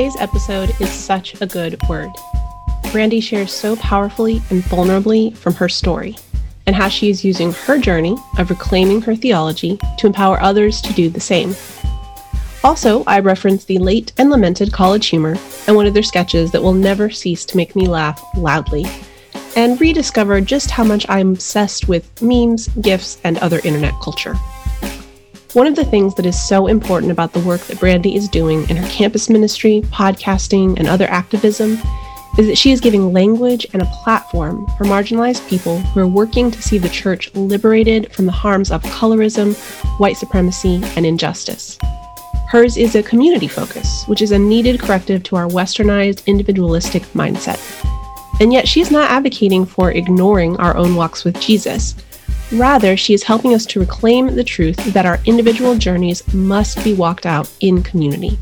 Today's episode is such a good word. Brandy shares so powerfully and vulnerably from her story and how she is using her journey of reclaiming her theology to empower others to do the same. Also, I reference the late and lamented College Humor and one of their sketches that will never cease to make me laugh loudly, and rediscover just how much I'm obsessed with memes, GIFs, and other internet culture. One of the things that is so important about the work that Brandy is doing in her campus ministry, podcasting, and other activism is that she is giving language and a platform for marginalized people who are working to see the church liberated from the harms of colorism, white supremacy, and injustice. Hers is a community focus, which is a needed corrective to our westernized individualistic mindset. And yet, she is not advocating for ignoring our own walks with Jesus Rather, she is helping us to reclaim the truth that our individual journeys must be walked out in community.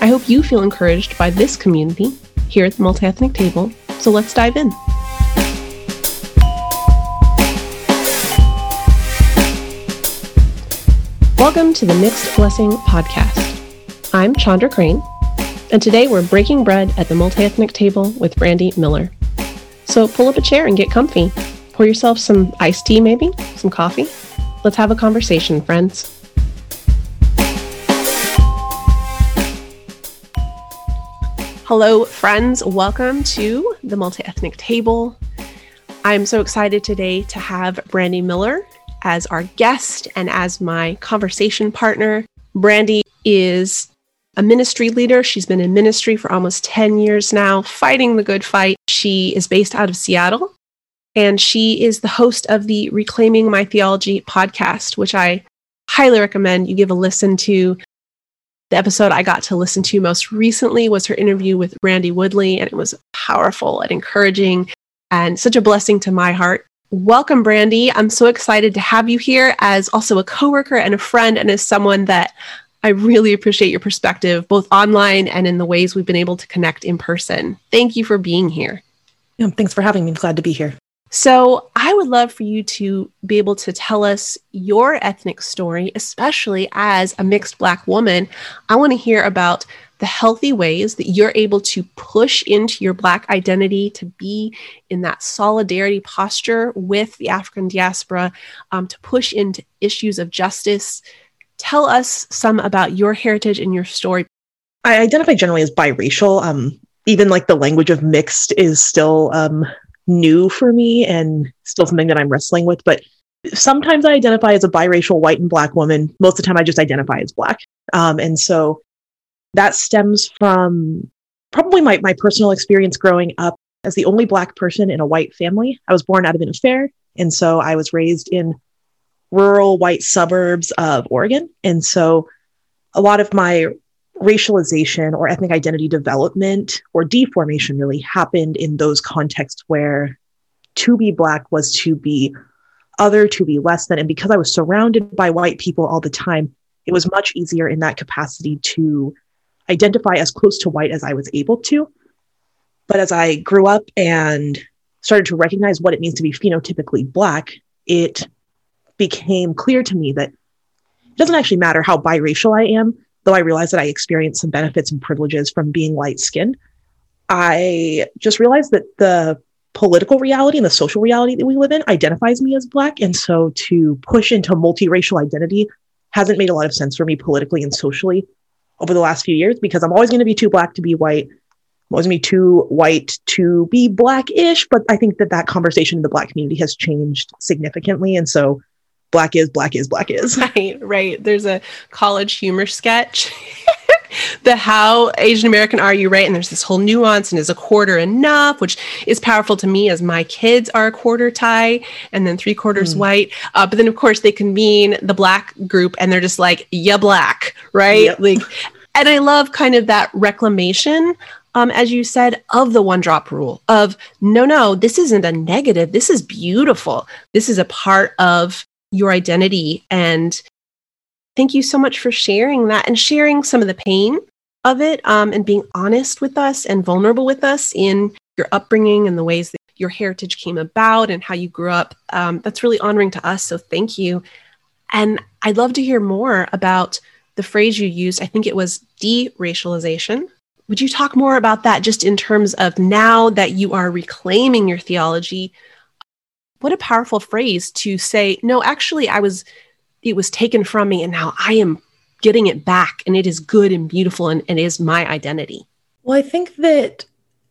I hope you feel encouraged by this community here at the Multi Ethnic Table, so let's dive in. Welcome to the Mixed Blessing Podcast. I'm Chandra Crane, and today we're breaking bread at the Multi Ethnic Table with Brandy Miller. So pull up a chair and get comfy Pour yourself some iced tea, maybe, some coffee. Let's have a conversation, friends. Hello, friends. Welcome to the Multi Ethnic Table. I'm so excited today to have Brandy Miller as our guest and as my conversation partner. Brandy is a ministry leader. She's been in ministry for almost 10 years now, fighting the good fight. She is based out of Seattle and she is the host of the Reclaiming My Theology podcast, which I highly recommend you give a listen to. The episode I got to listen to most recently was her interview with Randy Woodley, and it was powerful and encouraging and such a blessing to my heart. Welcome, Brandy. I'm so excited to have you here as also a coworker and a friend, and as someone that I really appreciate your perspective, both online and in the ways we've been able to connect in person. Thank you for being here. Yeah, thanks for having me. glad to be here. So, I would love for you to be able to tell us your ethnic story, especially as a mixed Black woman. I want to hear about the healthy ways that you're able to push into your Black identity to be in that solidarity posture with the African diaspora, um, to push into issues of justice. Tell us some about your heritage and your story. I identify generally as biracial. Um, even like the language of mixed is still um, new for me and still something that I'm wrestling with. But sometimes I identify as a biracial white and black woman. Most of the time, I just identify as black. Um, and so that stems from probably my, my personal experience growing up as the only black person in a white family. I was born out of an affair. And so I was raised in rural white suburbs of Oregon. And so a lot of my racialization or ethnic identity development or deformation really happened in those contexts where to be black was to be other, to be less than. And because I was surrounded by white people all the time, it was much easier in that capacity to identify as close to white as I was able to. But as I grew up and started to recognize what it means to be phenotypically black, it became clear to me that it doesn't actually matter how biracial I am though I realized that I experienced some benefits and privileges from being light skinned, I just realized that the political reality and the social reality that we live in identifies me as Black. And so to push into multiracial identity hasn't made a lot of sense for me politically and socially over the last few years because I'm always going to be too Black to be white. I'm always going to be too white to be Black-ish. But I think that that conversation in the Black community has changed significantly. And so black is black is black is right right there's a college humor sketch the how asian american are you right and there's this whole nuance and is a quarter enough which is powerful to me as my kids are a quarter thai and then three quarters mm. white uh, but then of course they convene the black group and they're just like yeah black right yep. like and i love kind of that reclamation um, as you said, of the one drop rule of no, no, this isn't a negative. This is beautiful. This is a part of your identity. And thank you so much for sharing that and sharing some of the pain of it um, and being honest with us and vulnerable with us in your upbringing and the ways that your heritage came about and how you grew up. Um, that's really honoring to us. So thank you. And I'd love to hear more about the phrase you used. I think it was deracialization Would you talk more about that just in terms of now that you are reclaiming your theology? What a powerful phrase to say, no, actually, I was, it was taken from me and now I am getting it back and it is good and beautiful and, and is my identity. Well, I think that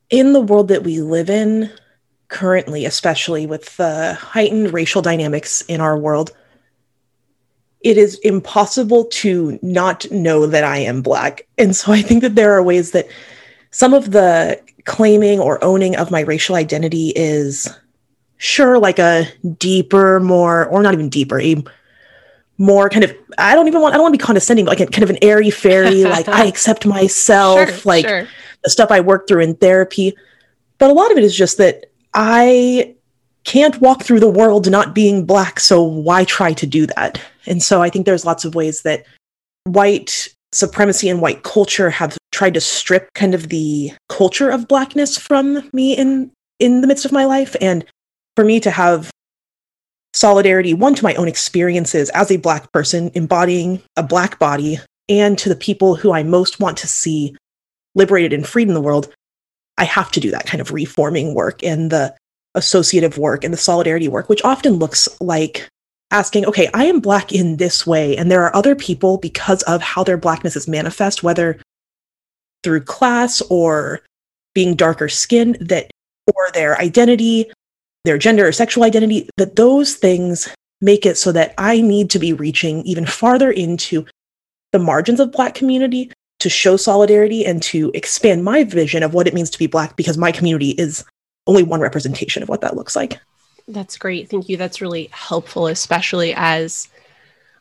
in the world that we live in currently, especially with the heightened racial dynamics in our world, it is impossible to not know that I am Black. And so I think that there are ways that some of the claiming or owning of my racial identity is sure like a deeper, more, or not even deeper, a more kind of I don't even want I don't want to be condescending, but like a kind of an airy fairy, like I accept myself, sure, like sure. the stuff I work through in therapy. But a lot of it is just that I can't walk through the world not being black, so why try to do that? And so I think there's lots of ways that white supremacy and white culture have tried to strip kind of the culture of blackness from me in in the midst of my life and for me to have solidarity one to my own experiences as a black person embodying a black body and to the people who I most want to see liberated and freed in the world I have to do that kind of reforming work and the associative work and the solidarity work, which often looks like asking, okay, I am Black in this way. And there are other people because of how their Blackness is manifest, whether through class or being darker skinned, that or their identity, their gender or sexual identity, that those things make it so that I need to be reaching even farther into the margins of Black community to show solidarity and to expand my vision of what it means to be Black because my community is only one representation of what that looks like. That's great. Thank you. That's really helpful, especially as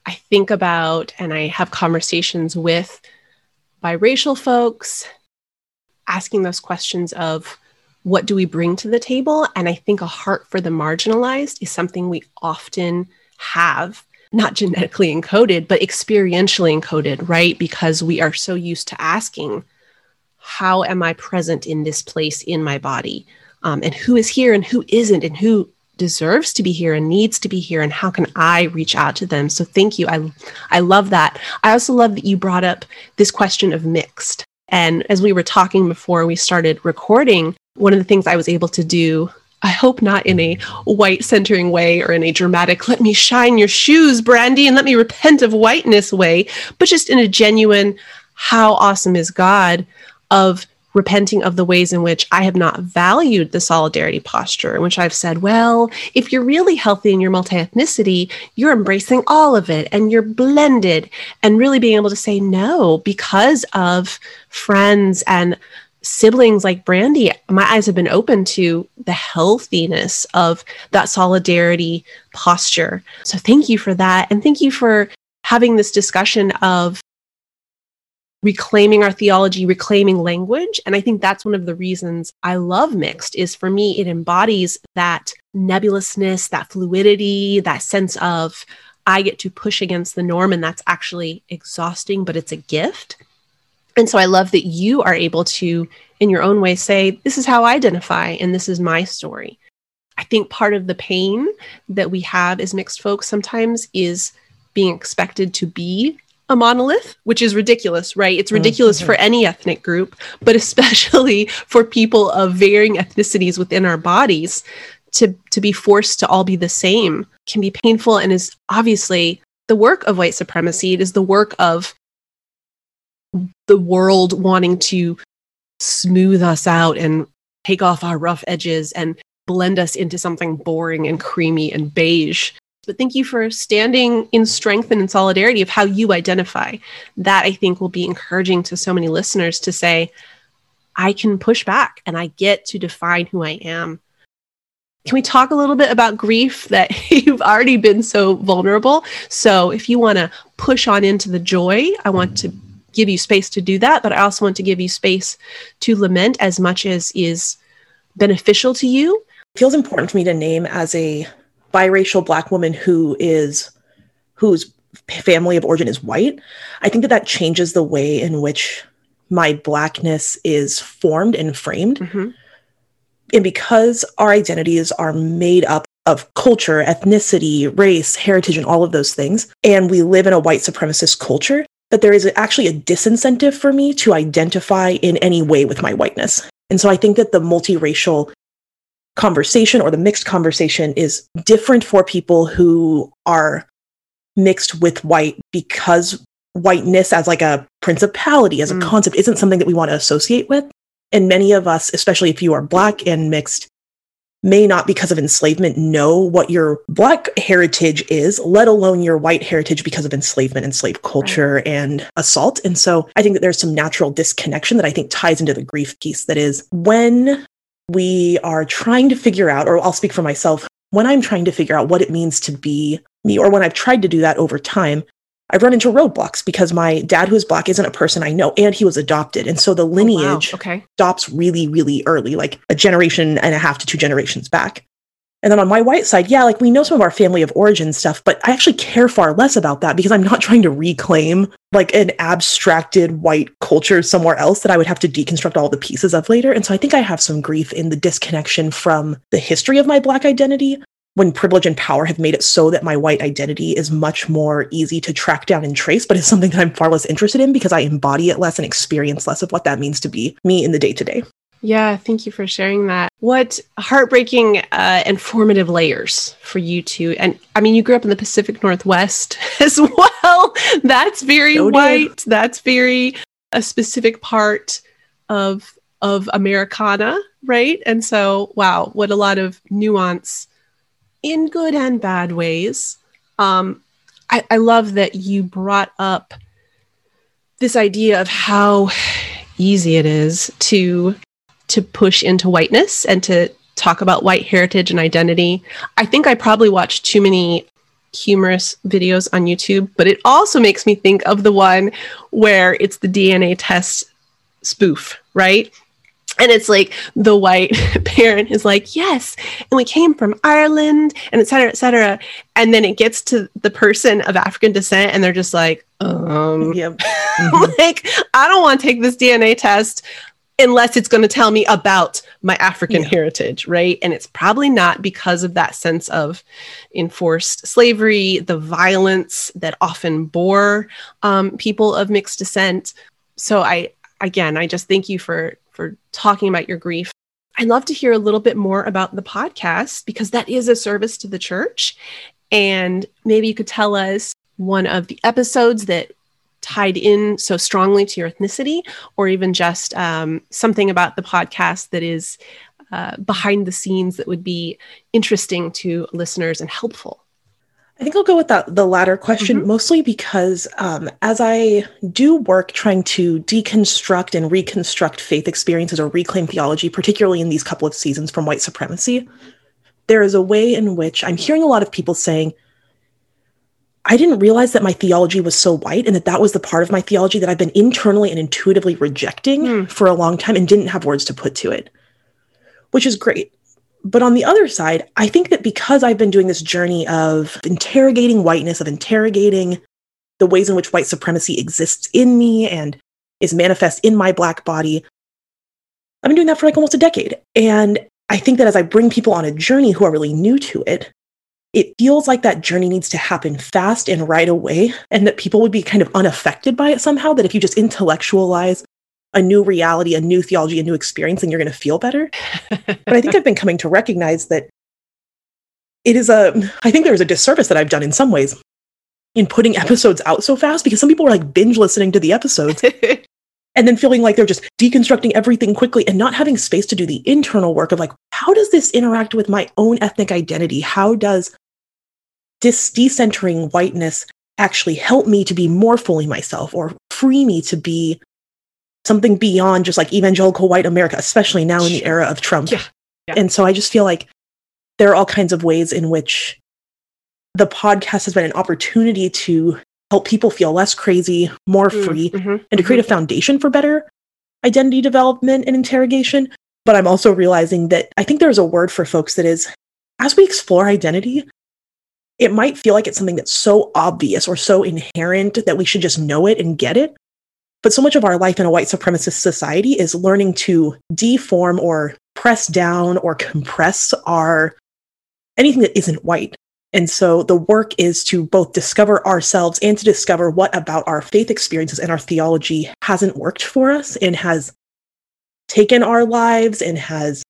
I think about and I have conversations with biracial folks, asking those questions of what do we bring to the table? And I think a heart for the marginalized is something we often have, not genetically encoded, but experientially encoded, right? Because we are so used to asking, how am I present in this place in my body? um, and who is here and who isn't and who deserves to be here and needs to be here and how can i reach out to them so thank you i i love that i also love that you brought up this question of mixed and as we were talking before we started recording one of the things i was able to do I hope not in a white centering way or in a dramatic, let me shine your shoes, Brandy, and let me repent of whiteness way, but just in a genuine, how awesome is God of repenting of the ways in which I have not valued the solidarity posture, in which I've said, well, if you're really healthy in your multi ethnicity, you're embracing all of it and you're blended, and really being able to say no because of friends and siblings like Brandy, my eyes have been open to the healthiness of that solidarity posture. So thank you for that. And thank you for having this discussion of reclaiming our theology, reclaiming language. And I think that's one of the reasons I love mixed is for me, it embodies that nebulousness, that fluidity, that sense of I get to push against the norm and that's actually exhausting, but it's a gift. And so I love that you are able to, in your own way, say, This is how I identify and this is my story. I think part of the pain that we have as mixed folks sometimes is being expected to be a monolith, which is ridiculous, right? It's ridiculous mm-hmm. for any ethnic group, but especially for people of varying ethnicities within our bodies to to be forced to all be the same can be painful and is obviously the work of white supremacy. It is the work of the world wanting to smooth us out and take off our rough edges and blend us into something boring and creamy and beige but thank you for standing in strength and in solidarity of how you identify. That I think will be encouraging to so many listeners to say, I can push back and I get to define who I am. Can we talk a little bit about grief that you've already been so vulnerable? So, if you want to push on into the joy, I want to give you space to do that, but I also want to give you space to lament as much as is beneficial to you. It feels important for me to name as a biracial black woman who is whose family of origin is white i think that that changes the way in which my blackness is formed and framed mm-hmm. and because our identities are made up of culture ethnicity race heritage and all of those things and we live in a white supremacist culture that there is actually a disincentive for me to identify in any way with my whiteness. And so I think that the multiracial conversation or the mixed conversation is different for people who are mixed with white because whiteness as like a principality, as a mm. concept, isn't something that we want to associate with. And many of us, especially if you are black and mixed, may not because of enslavement know what your black heritage is let alone your white heritage because of enslavement and slave culture right. and assault and so i think that there's some natural disconnection that i think ties into the grief piece that is when we are trying to figure out or i'll speak for myself when i'm trying to figure out what it means to be me or when i've tried to do that over time I've run into roadblocks because my dad, who is black, isn't a person I know, and he was adopted. And so the lineage oh, wow. okay. stops really, really early, like a generation and a half to two generations back. And then on my white side, yeah, like we know some of our family of origin stuff, but I actually care far less about that because I'm not trying to reclaim like an abstracted white culture somewhere else that I would have to deconstruct all the pieces of later. And so I think I have some grief in the disconnection from the history of my black identity when privilege and power have made it so that my white identity is much more easy to track down and trace, but it's something that I'm far less interested in because I embody it less and experience less of what that means to be me in the day to day. Yeah, thank you for sharing that. What heartbreaking uh, and formative layers for you too. And I mean, you grew up in the Pacific Northwest as well. That's very so white. That's very a specific part of of Americana, right? And so, wow, what a lot of nuance in good and bad ways. Um, I, I love that you brought up this idea of how easy it is to to push into whiteness and to talk about white heritage and identity. I think I probably watched too many humorous videos on YouTube, but it also makes me think of the one where it's the DNA test spoof, right? and it's like the white parent is like yes and we came from ireland and et cetera et cetera and then it gets to the person of african descent and they're just like um yep. mm-hmm. like i don't want to take this dna test unless it's going to tell me about my african yeah. heritage right and it's probably not because of that sense of enforced slavery the violence that often bore um, people of mixed descent so i again i just thank you for for talking about your grief. I'd love to hear a little bit more about the podcast because that is a service to the church. And maybe you could tell us one of the episodes that tied in so strongly to your ethnicity, or even just um, something about the podcast that is uh, behind the scenes that would be interesting to listeners and helpful. I think I'll go with that the latter question mm-hmm. mostly because um, as I do work trying to deconstruct and reconstruct faith experiences or reclaim theology, particularly in these couple of seasons from white supremacy, there is a way in which I'm hearing a lot of people saying, I didn't realize that my theology was so white and that that was the part of my theology that I've been internally and intuitively rejecting mm. for a long time and didn't have words to put to it, which is great. But on the other side, I think that because I've been doing this journey of interrogating whiteness, of interrogating the ways in which white supremacy exists in me and is manifest in my Black body, I've been doing that for like almost a decade. And I think that as I bring people on a journey who are really new to it, it feels like that journey needs to happen fast and right away, and that people would be kind of unaffected by it somehow. That if you just intellectualize a new reality, a new theology, a new experience, and you're going to feel better. but I think I've been coming to recognize that it is a, I think there's a disservice that I've done in some ways in putting episodes out so fast because some people are like binge listening to the episodes and then feeling like they're just deconstructing everything quickly and not having space to do the internal work of like, how does this interact with my own ethnic identity? How does this decentering whiteness actually help me to be more fully myself or free me to be something beyond just like evangelical white America, especially now in the era of Trump. Yeah. Yeah. And so I just feel like there are all kinds of ways in which the podcast has been an opportunity to help people feel less crazy, more mm, free, mm-hmm, and to mm-hmm. create a foundation for better identity development and interrogation. But I'm also realizing that I think there's a word for folks that is, as we explore identity, it might feel like it's something that's so obvious or so inherent that we should just know it and get it. But so much of our life in a white supremacist society is learning to deform or press down or compress our anything that isn't white. And so the work is to both discover ourselves and to discover what about our faith experiences and our theology hasn't worked for us and has taken our lives and has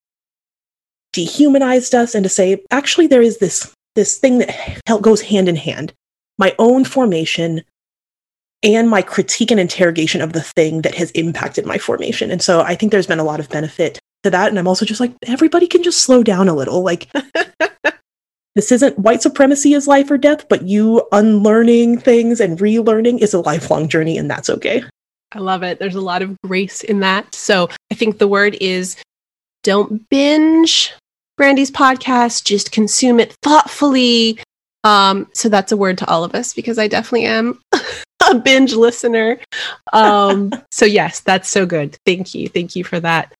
dehumanized us and to say actually there is this this thing that goes hand in hand. My own formation and my critique and interrogation of the thing that has impacted my formation. And so i think there's been a lot of benefit to that. And i'm also just like everybody can just slow down a little. Like this isn't white supremacy is life or death but you unlearning things and relearning is a lifelong journey and that's okay. I love it. There's a lot of grace in that. So I think the word is don't binge Brandy's podcast, just consume it thoughtfully. Um, so that's a word to all of us because I definitely am a binge listener. Um, so yes, that's so good. Thank you. Thank you for that.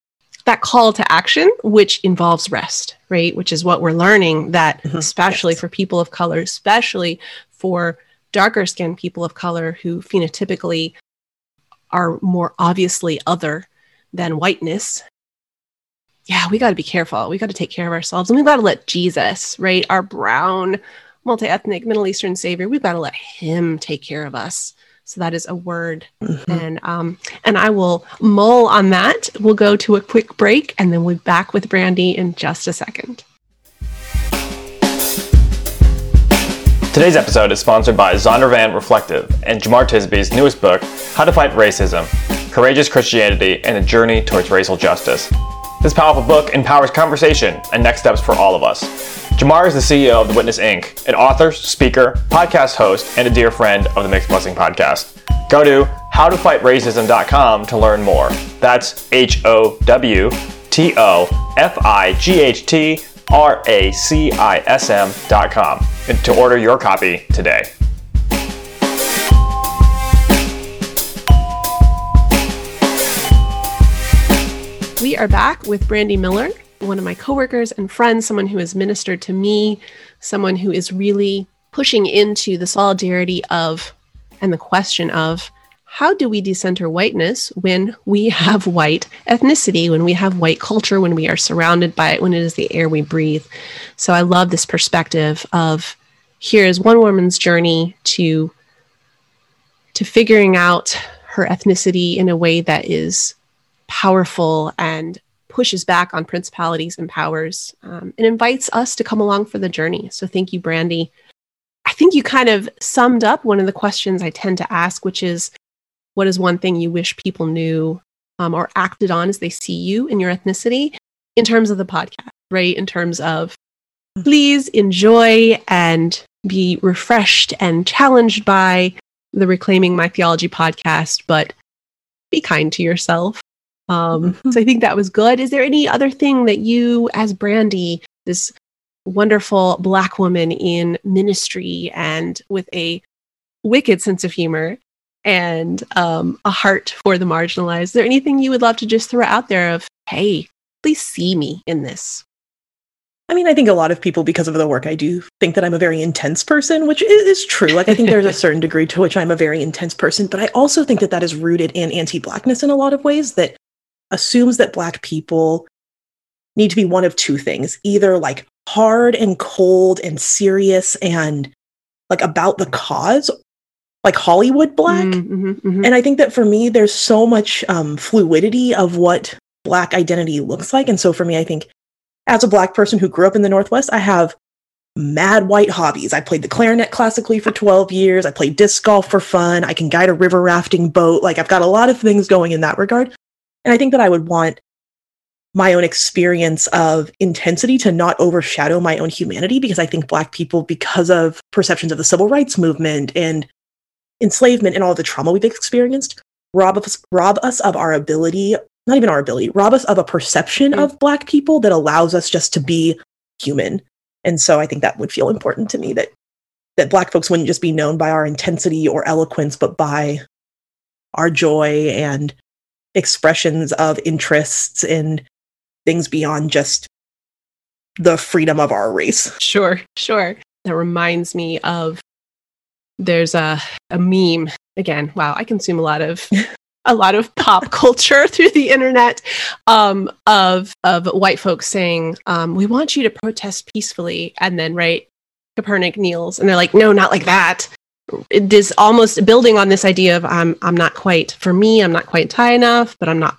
That call to action, which involves rest, right? Which is what we're learning that, mm-hmm. especially yes. for people of color, especially for darker skinned people of color who phenotypically are more obviously other than whiteness yeah we got to be careful. We got to take care of ourselves and we've got to let jesus right our brown multi-ethnic middle eastern savior we've got to let him take care of us. So that is a word. Mm-hmm. and um and i will mull on that. We'll go to a quick break and then we'll be back with brandy in just a second. Today's episode is sponsored by Zondervan Reflective and Jemar Tisby's newest book, How to Fight Racism Courageous Christianity and a Journey Towards Racial Justice. This powerful book empowers conversation and next steps for all of us. Jemar is the CEO of The Witness Inc., an author, speaker, podcast host, and a dear friend of the Mixed Blessing podcast. Go to howtofightracism.com to learn more. That's H O W T O F I G H T R A C I S M.com to order your copy today. We are back with Brandy Miller, one of my coworkers and friends, someone who has ministered to me, someone who is really pushing into the solidarity of and the question of how do we decenter whiteness when we have white ethnicity, when we have white culture, when we are surrounded by it, when it is the air we breathe? So I love this perspective of here is one woman's journey to to figuring out her ethnicity in a way that is powerful and pushes back on principalities and powers um, and invites us to come along for the journey. So thank you, Brandy. I think you kind of summed up one of the questions I tend to ask, which is what is one thing you wish people knew um, or acted on as they see you in your ethnicity in terms of the podcast, right? In terms of please enjoy and be refreshed and challenged by the Reclaiming My Theology podcast, but be kind to yourself. Um, mm-hmm. So I think that was good. Is there any other thing that you, as Brandy, this wonderful Black woman in ministry and with a wicked sense of humor, and um, a heart for the marginalized. Is there anything you would love to just throw out there of, hey, please see me in this? I mean, I think a lot of people, because of the work I do, think that I'm a very intense person, which is, true. Like, I think there's a certain degree to which I'm a very intense person, but I also think that that is rooted in anti Blackness in a lot of ways that assumes that Black people need to be one of two things either like hard and cold and serious and like about the cause, like Hollywood black. Mm-hmm, mm-hmm. And I think that for me, there's so much um, fluidity of what black identity looks like. And so for me, I think as a black person who grew up in the Northwest, I have mad white hobbies. I played the clarinet classically for 12 years. I played disc golf for fun. I can guide a river rafting boat. Like I've got a lot of things going in that regard. And I think that I would want my own experience of intensity to not overshadow my own humanity because I think Black people, because of perceptions of the civil rights movement and enslavement and all the trauma we've experienced rob us rob us of our ability not even our ability rob us of a perception mm. of black people that allows us just to be human and so i think that would feel important to me that that black folks wouldn't just be known by our intensity or eloquence but by our joy and expressions of interests and things beyond just the freedom of our race sure sure that reminds me of there's a, a meme again wow i consume a lot of a lot of pop culture through the internet um, of of white folks saying um, we want you to protest peacefully and then right Kaepernick kneels and they're like, no, not like that. It is almost building on this idea of I'm I'm not quite for me, I'm not quite high enough, but I'm not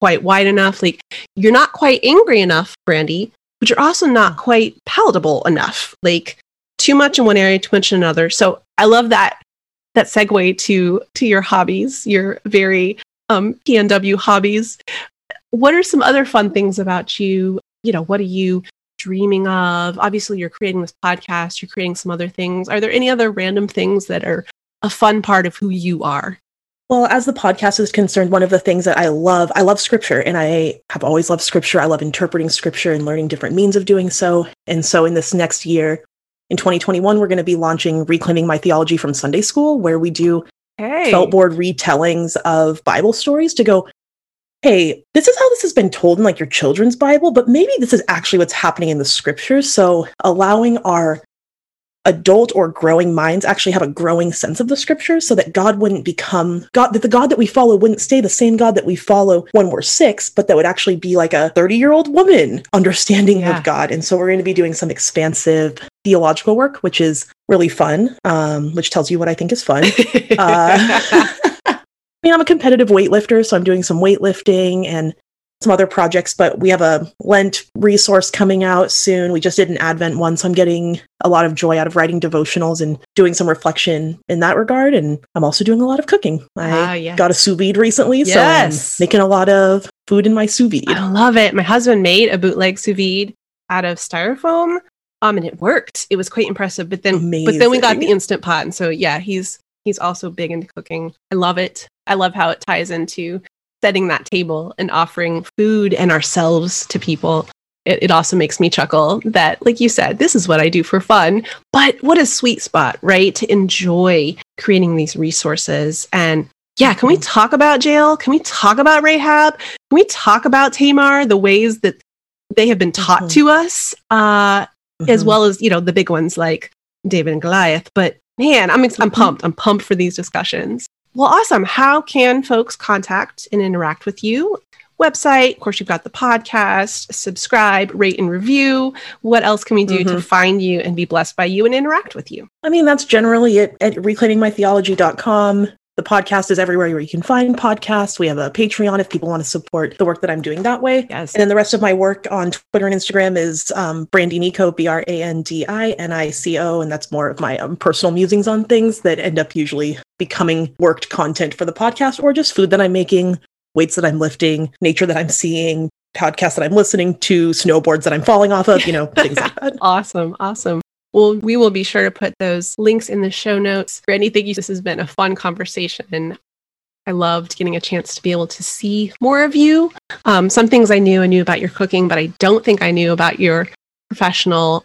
quite wide enough. Like you're not quite angry enough, Brandy, but you're also not quite palatable enough. Like too much in one area, too much in another. So I love that that segue to to your hobbies, your very um, PNW hobbies. What are some other fun things about you? You know, what do you dreaming of? Obviously, you're creating this podcast. You're creating some other things. Are there any other random things that are a fun part of who you are? Well, as the podcast is concerned, one of the things that I love, I love scripture and I have always loved scripture. I love interpreting scripture and learning different means of doing so. And so in this next year, in 2021, we're going to be launching Reclaiming My Theology from Sunday School, where we do hey. felt board retellings of Bible stories to go, hey, this is how this has been told in like your children's Bible, but maybe this is actually what's happening in the scriptures. So allowing our adult or growing minds actually have a growing sense of the scriptures so that God wouldn't become God, that the God that we follow wouldn't stay the same God that we follow when we're six, but that would actually be like a 30 year old woman understanding yeah. of God. And so we're going to be doing some expansive theological work, which is really fun, um, which tells you what I think is fun. uh, I mean, I'm a competitive weightlifter, so I'm doing some weightlifting and some other projects, but we have a Lent resource coming out soon. We just did an Advent one, so I'm getting a lot of joy out of writing devotionals and doing some reflection in that regard. And I'm also doing a lot of cooking. I ah, yeah. got a sous vide recently, yes. so I'm making a lot of food in my sous vide. I love it. My husband made a bootleg sous vide out of styrofoam. Um, and it worked. It was quite impressive. But then, Amazing. but then we got the instant pot, and so yeah, he's he's also big into cooking. I love it. I love how it ties into setting that table and offering food and ourselves to people. It, it also makes me chuckle that, like you said, this is what I do for fun. But what a sweet spot, right? To enjoy creating these resources and yeah, can we mm-hmm. talk about Jael? Can we talk about Rahab? Can we talk about Tamar? The ways that they have been taught mm-hmm. to us, uh, mm-hmm. as well as you know the big ones like David and Goliath. But man, I'm I'm mm-hmm. pumped. I'm pumped for these discussions. Well, awesome. How can folks contact and interact with you? Website, of course, you've got the podcast, subscribe, rate, and review. What else can we do mm-hmm. to find you and be blessed by you and interact with you? I mean, that's generally it at reclaimingmytheology.com. The podcast is everywhere where you can find podcasts. We have a Patreon if people want to support the work that I'm doing that way. Yes. And then the rest of my work on Twitter and Instagram is um, Brandi Nico, B R A N D I N I C O. And that's more of my um, personal musings on things that end up usually becoming worked content for the podcast or just food that I'm making, weights that I'm lifting, nature that I'm seeing, podcasts that I'm listening to, snowboards that I'm falling off of, you know, things like that. awesome. Awesome. Well, we will be sure to put those links in the show notes. Brandy, thank you. This has been a fun conversation. I loved getting a chance to be able to see more of you. Um, some things I knew I knew about your cooking, but I don't think I knew about your professional,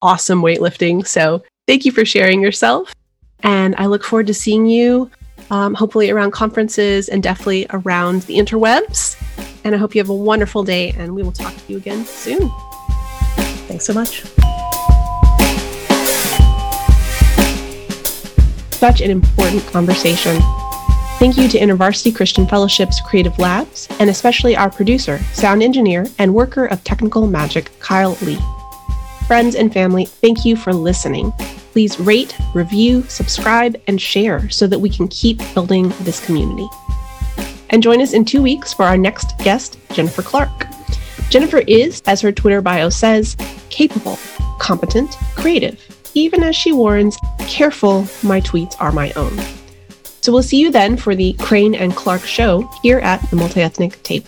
awesome weightlifting. So thank you for sharing yourself. And I look forward to seeing you, um, hopefully around conferences and definitely around the interwebs. And I hope you have a wonderful day, and we will talk to you again soon. Thanks so much. Such an important conversation. Thank you to InterVarsity Christian Fellowship's Creative Labs, and especially our producer, sound engineer, and worker of technical magic, Kyle Lee. Friends and family, thank you for listening. Please rate, review, subscribe, and share so that we can keep building this community. And join us in two weeks for our next guest, Jennifer Clark. Jennifer is, as her Twitter bio says, capable, competent, creative even as she warns, careful, my tweets are my own. So we'll see you then for the Crane and Clark show here at the Multiethnic Tape.